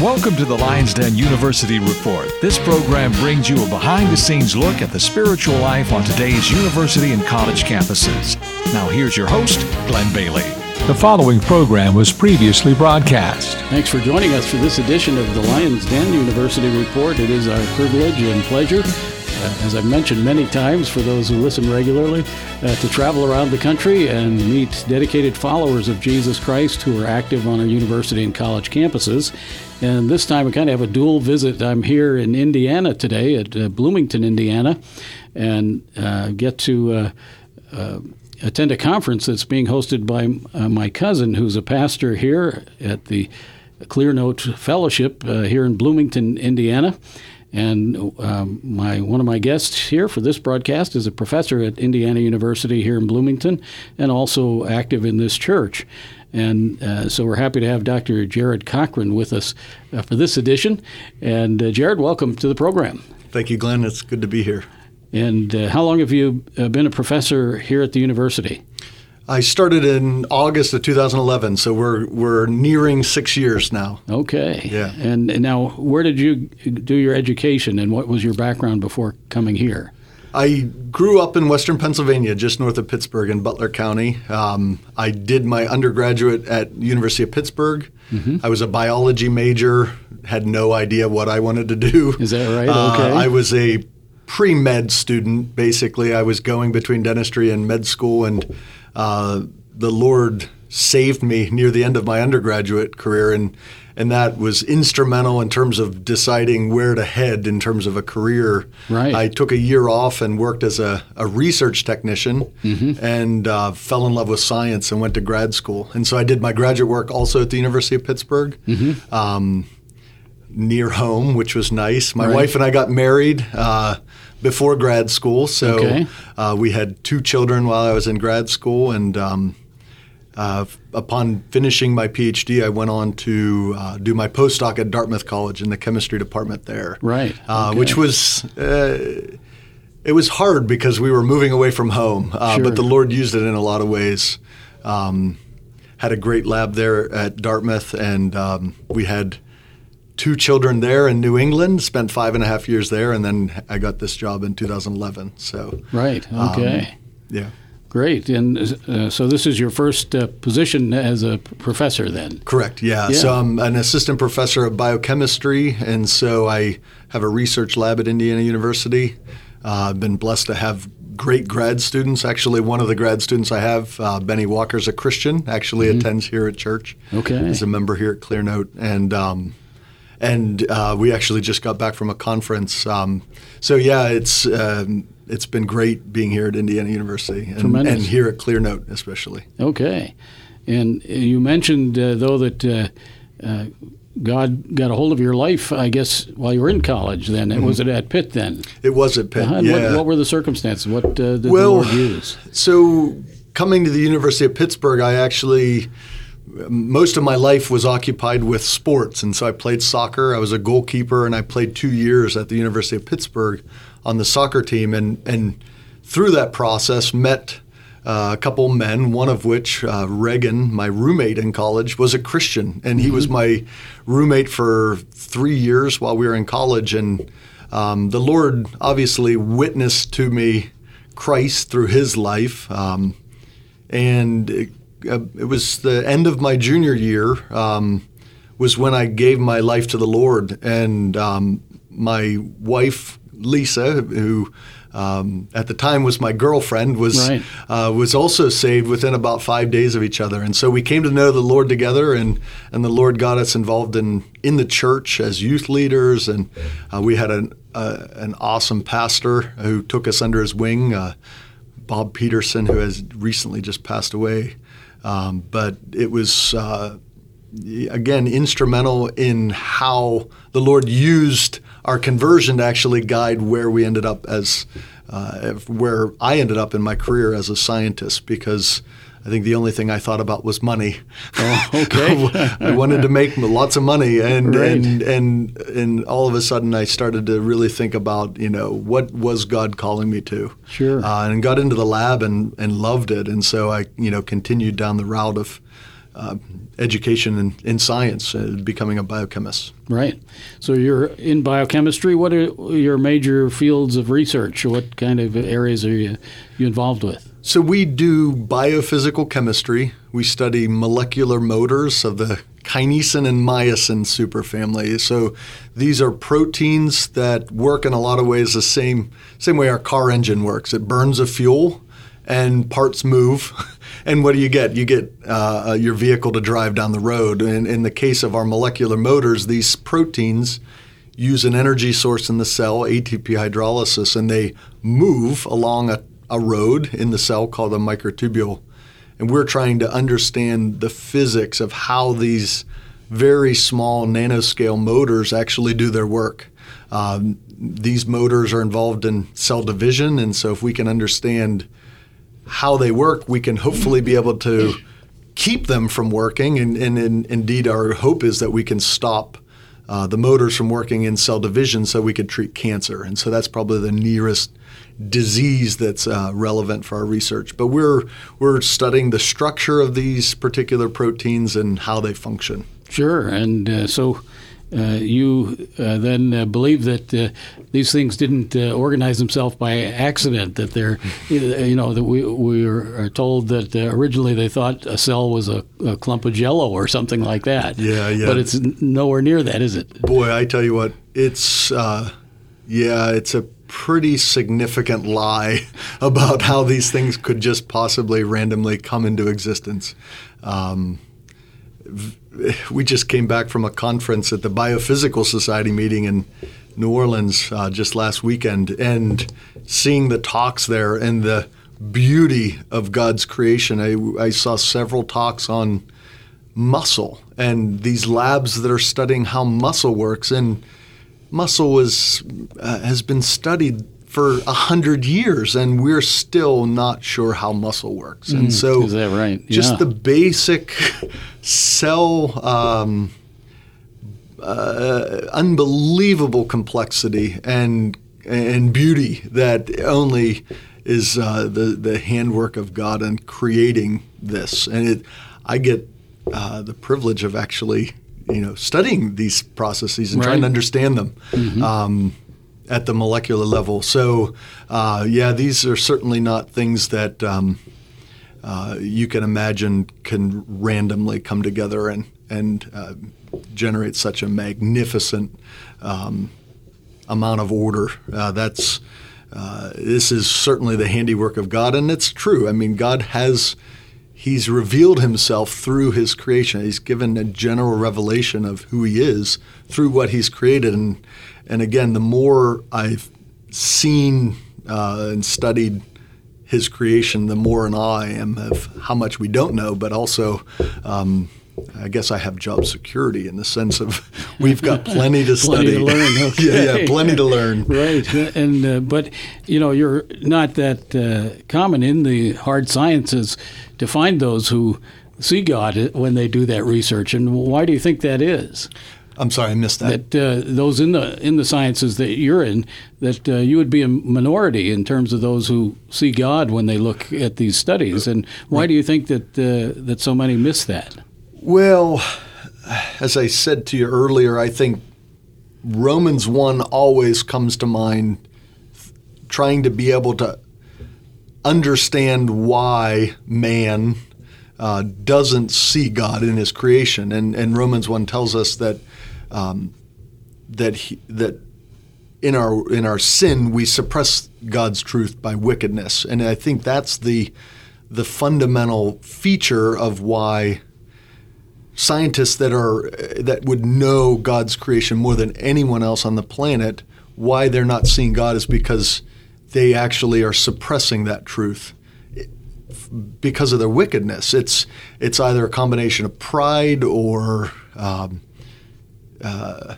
Welcome to the Lions Den University Report. This program brings you a behind the scenes look at the spiritual life on today's university and college campuses. Now, here's your host, Glenn Bailey. The following program was previously broadcast. Thanks for joining us for this edition of the Lions Den University Report. It is our privilege and pleasure uh, as I've mentioned many times for those who listen regularly, uh, to travel around the country and meet dedicated followers of Jesus Christ who are active on our university and college campuses. And this time we kind of have a dual visit. I'm here in Indiana today at uh, Bloomington, Indiana, and uh, get to uh, uh, attend a conference that's being hosted by my cousin, who's a pastor here at the Clearnote Fellowship here in Bloomington, Indiana. And um, my one of my guests here for this broadcast is a professor at Indiana University here in Bloomington, and also active in this church. And uh, so we're happy to have Dr. Jarred Cochran with us uh, for this edition. And uh, Jarred, welcome to the program. Thank you, Glenn. It's good to be here. And uh, how long have you uh, been a professor here at the university? I started in August of 2011, so we're we're nearing six years now. Okay. Yeah. And, and now, where did you do your education, and what was your background before coming here? I grew up in western Pennsylvania, just north of Pittsburgh in Butler County. Um, I did my undergraduate at University of Pittsburgh. Mm-hmm. I was a biology major, had no idea what I wanted to do. Is that right? Uh, okay. I was a pre med student, basically. I was going between dentistry and med school, and uh, the Lord saved me near the end of my undergraduate career, and and that was instrumental in terms of deciding where to head in terms of a career. Right. I took a year off and worked as a, a research technician, mm-hmm. and uh, fell in love with science and went to grad school. And so I did my graduate work also at the University of Pittsburgh. Mm-hmm. Um, near home, which was nice. My right. wife and I got married. Uh, before grad school. So okay. uh, we had two children while I was in grad school, and um, uh, upon finishing my PhD, I went on to uh, do my postdoc at Dartmouth College in the chemistry department there. Right. Uh, okay. Which was. Uh, it was hard because we were moving away from home, uh, sure. but the Lord used it in a lot of ways. Um, had a great lab there at Dartmouth, and um, we had two children there in New England, spent five and a half years there, and then I got this job in 2011. So right, um, okay, um, yeah. Great, and uh, so this is your first uh, position as a professor, then? Correct. Yeah. yeah. So I'm an assistant professor of biochemistry, and so I have a research lab at Indiana University. Uh, I've been blessed to have great grad students. Actually, one of the grad students I have, uh, Benny Walker's a Christian. Actually, mm-hmm. attends here at church. Okay. He's a member here at Clearnote, and um, and uh, we actually just got back from a conference. Um, so yeah, it's um, it's been great being here at Indiana University and, and, here at Clearnote especially. Okay, and you mentioned uh, though that. Uh, uh, God got a hold of your life, I guess, while you were in college. Then mm-hmm. was it at Pitt? Then it was at Pitt. Uh-huh. Yeah. What, what, were the circumstances? What uh, did well, the Lord use? So coming to the University of Pittsburgh, I actually most of my life was occupied with sports, and so I played soccer. I was a goalkeeper, and I played two years at the University of Pittsburgh on the soccer team, and and through that process met. Uh, a couple men, one of which, uh, Reagan, my roommate in college, was a Christian, and he mm-hmm. was my roommate for three years while we were in college. And um, the Lord obviously witnessed to me Christ through his life, um, and it, uh, it was the end of my junior year um, was when I gave my life to the Lord, and um, my wife Lisa, who um, at the time was my girlfriend, was right. uh, was also saved within about five days of each other, and so we came to know the Lord together, and and the Lord got us involved in in the church as youth leaders, and uh, we had an uh, an awesome pastor who took us under his wing, uh, Bob Peterson, who has recently just passed away. Um, but it was, uh, again, instrumental in how the Lord used our conversion to actually guide where we ended up as, uh, where I ended up in my career as a scientist because. I think the only thing I thought about was money. Oh, okay. I wanted to make lots of money, and, right. and and and all of a sudden I started to really think about you know what was God calling me to. Sure. Uh, and got into the lab and and loved it, and so I you know continued down the route of uh, education in, in science, uh, becoming a biochemist. Right. So you're in biochemistry. What are your major fields of research? What kind of areas are you, you involved with? So we do biophysical chemistry. We study molecular motors of the kinesin and myosin superfamily. So these are proteins that work in a lot of ways the same same way our car engine works. It burns a fuel and parts move. and what do you get? You get uh, your vehicle to drive down the road. And in the case of our molecular motors, these proteins use an energy source in the cell, ATP hydrolysis, and they move along a, a road in the cell called a microtubule. And we're trying to understand the physics of how these very small nanoscale motors actually do their work. Um, these motors are involved in cell division, and so if we can understand how they work, we can hopefully be able to keep them from working. And, and, and indeed, our hope is that we can stop uh, the motors from working in cell division so we could treat cancer. And so that's probably the nearest disease that's uh, relevant for our research. But we're, we're studying the structure of these particular proteins and how they function. Sure. And uh, so you uh, then uh, believe that uh, these things didn't uh, organize themselves by accident. That they're, you know, that we we are told that uh, originally they thought a cell was a, a, clump of Jello or something like that. Yeah, yeah. But it's nowhere near that, is it? Boy, I tell you what, it's yeah, it's a pretty significant lie about how these things could just possibly randomly come into existence. Um, we just came back from a conference at the Biophysical Society meeting in New Orleans uh, just last weekend, and seeing the talks there and the beauty of God's creation. I, I saw several talks on muscle and these labs that are studying how muscle works, and muscle was uh, has been studied for a hundred years, and we're still not sure how muscle works. And mm, so, is that right? Just yeah. the basic cell. Um, uh, unbelievable complexity and and beauty that only is uh, the the handwork of God in creating this. And it, I get uh, the privilege of actually, you know, studying these processes and right. trying to understand them. Mm-hmm. Um, at the molecular level. So, uh, yeah, these are certainly not things that um, uh, you can imagine can randomly come together and and uh, generate such a magnificent um, amount of order. Uh, that's uh, this is certainly the handiwork of God, and it's true. I mean, God has. He's revealed himself through his creation. He's given a general revelation of who he is through what he's created. And, and again, the more I've seen uh, and studied his creation, the more in awe I am of how much we don't know, but also um, I guess I have job security in the sense of we've got plenty to study. plenty to learn. Okay. yeah, yeah, plenty to learn. right, and uh, but you know you're not that uh, common in the hard sciences to find those who see God when they do that research. And why do you think that is? I'm sorry, I missed that. That uh, those in the in the sciences that you're in, that uh, you would be a minority in terms of those who see God when they look at these studies. And why do you think that uh, that so many miss that? Well, as I said to you earlier, I think Romans 1 always comes to mind trying to be able to understand why man uh, doesn't see God in his creation. And, and Romans 1 tells us that, um, that, he, that in our, in our sin, we suppress God's truth by wickedness. And I think that's the, the fundamental feature of why scientists that are that would know God's creation more than anyone else on the planet, why they're not seeing God is because they actually are suppressing that truth because of their wickedness. It's it's either a combination of pride or um, uh,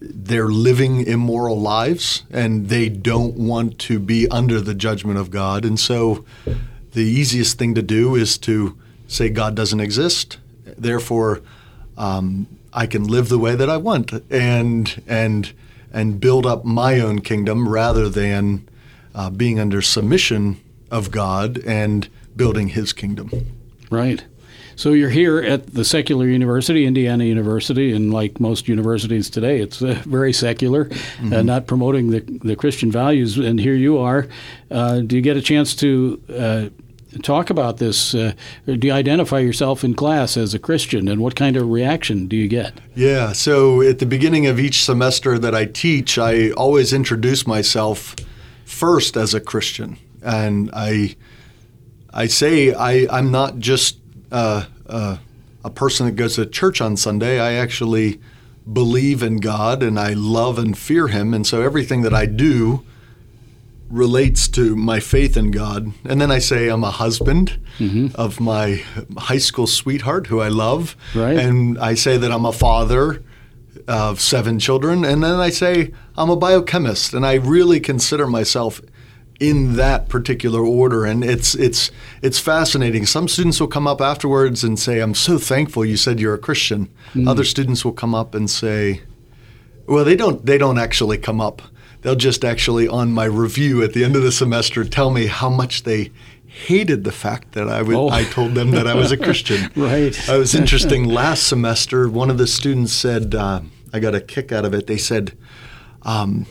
they're living immoral lives and they don't want to be under the judgment of God. And so, the easiest thing to do is to say God doesn't exist therefore um, I can live the way that I want and and and build up my own kingdom rather than uh, being under submission of God and building His kingdom. Right. So you're here at the secular university, Indiana University, and like most universities today, it's uh, very secular, mm-hmm. uh, not promoting the, the Christian values. And here you are. Uh, do you get a chance to uh, talk about this? Uh, do you identify yourself in class as a Christian, and what kind of reaction do you get? Yeah, so at the beginning of each semester that I teach, I always introduce myself first as a Christian, and I I say I, I'm not just uh, uh, a person that goes to church on Sunday. I actually believe in God and I love and fear Him, and so everything that I do relates to my faith in God. And then I say I'm a husband mm-hmm. of my high school sweetheart who I love. Right. And I say that I'm a father of seven children. And then I say I'm a biochemist. And I really consider myself in that particular order and it's it's it's fascinating some students will come up afterwards and say i'm so thankful you said you're a christian mm. other students will come up and say well they don't they don't actually come up they'll just actually on my review at the end of the semester tell me how much they hated the fact that I would, oh. I told them that I was a Christian. right. It was interesting. Last semester, one of the students said, uh, I got a kick out of it. They said, um,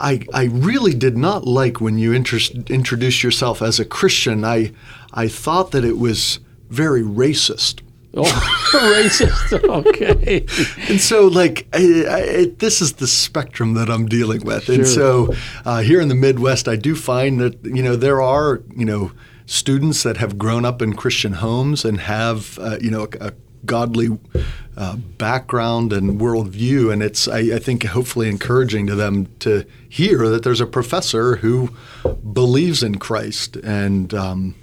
I, I really did not like when you inter- introduced yourself as a Christian. I, I thought that it was very racist. Oh, racist. Okay. and so, like, I, I, this is the spectrum that I'm dealing with. Sure. And so, uh, here in the Midwest, I do find that you know there are you know students that have grown up in Christian homes and have uh, you know a, a godly uh, background and worldview, and it's I, I, think hopefully encouraging to them to hear that there's a professor who believes in Christ and. Um,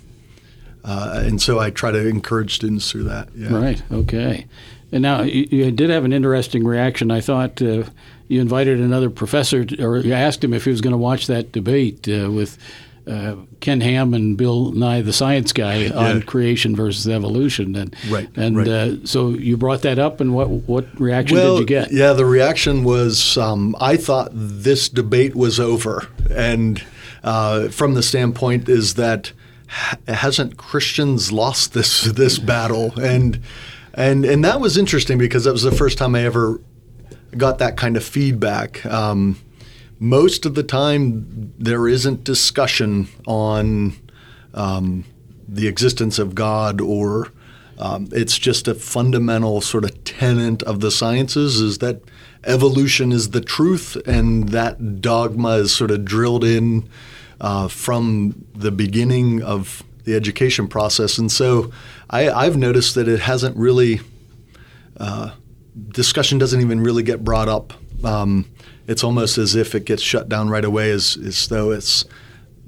uh, and so I try to encourage students through that. Yeah. Right. Okay. And now you, you, did have an interesting reaction. I thought uh, you invited another professor, to, or you asked him if he was going to watch that debate uh, with uh, Ken Ham and Bill Nye, the science guy, yeah. on creation versus evolution. And right. And right. Uh, so you brought that up, and what what reaction well, did you get? Yeah, the reaction was um, I thought this debate was over, and uh, from the standpoint is that hasn't Christians lost this this battle? And and and that was interesting because that was the first time I ever got that kind of feedback. Um, most of the time, there isn't discussion on um, the existence of God or um, it's just a fundamental sort of tenet of the sciences is that evolution is the truth, and that dogma is sort of drilled in uh, from the beginning of the education process. And so I, have noticed that it hasn't really, uh, discussion doesn't even really get brought up. Um, it's almost as if it gets shut down right away, as, as though it's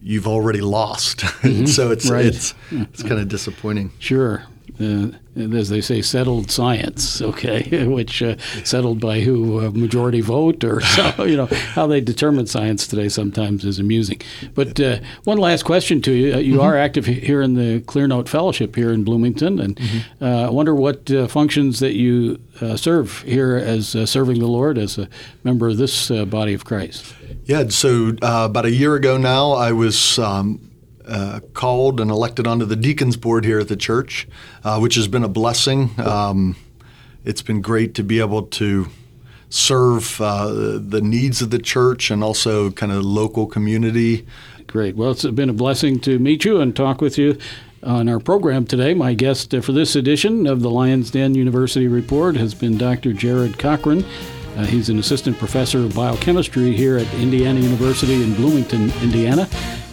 you've already lost. Mm-hmm. so it's right. it's it's kind of disappointing. Sure uh, as they say, settled science. Okay, which uh, settled by who? A majority vote, or so, you know how they determine science today sometimes is amusing. But uh, one last question to you: uh, You mm-hmm. are active here in the Clearnote Fellowship here in Bloomington, and mm-hmm. Uh, I wonder what uh, functions that you serve here as serving the Lord as a member of this body of Christ. Yeah, so about a year ago now, I was um, uh, called and elected onto the deacons board here at the church, uh, which has been a blessing. Um, it's been great to be able to serve uh, the needs of the church and also kind of local community. Great. Well, it's been a blessing to meet you and talk with you on our program today. My guest for this edition of the Lions Den University Report has been Dr. Jarred Cochran. Uh, he's an assistant professor of biochemistry here at Indiana University in Bloomington, Indiana.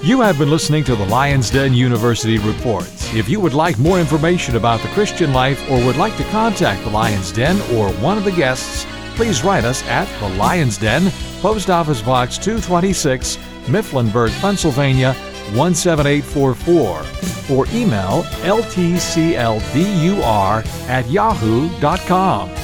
You have been listening to the Lions Den University Reports. If you would like more information about the Christian life or would like to contact the Lions Den or one of the guests, please write us at the Lions Den, Post Office Box 226, Mifflinburg, Pennsylvania 17844, or email ltcldur at yahoo.com.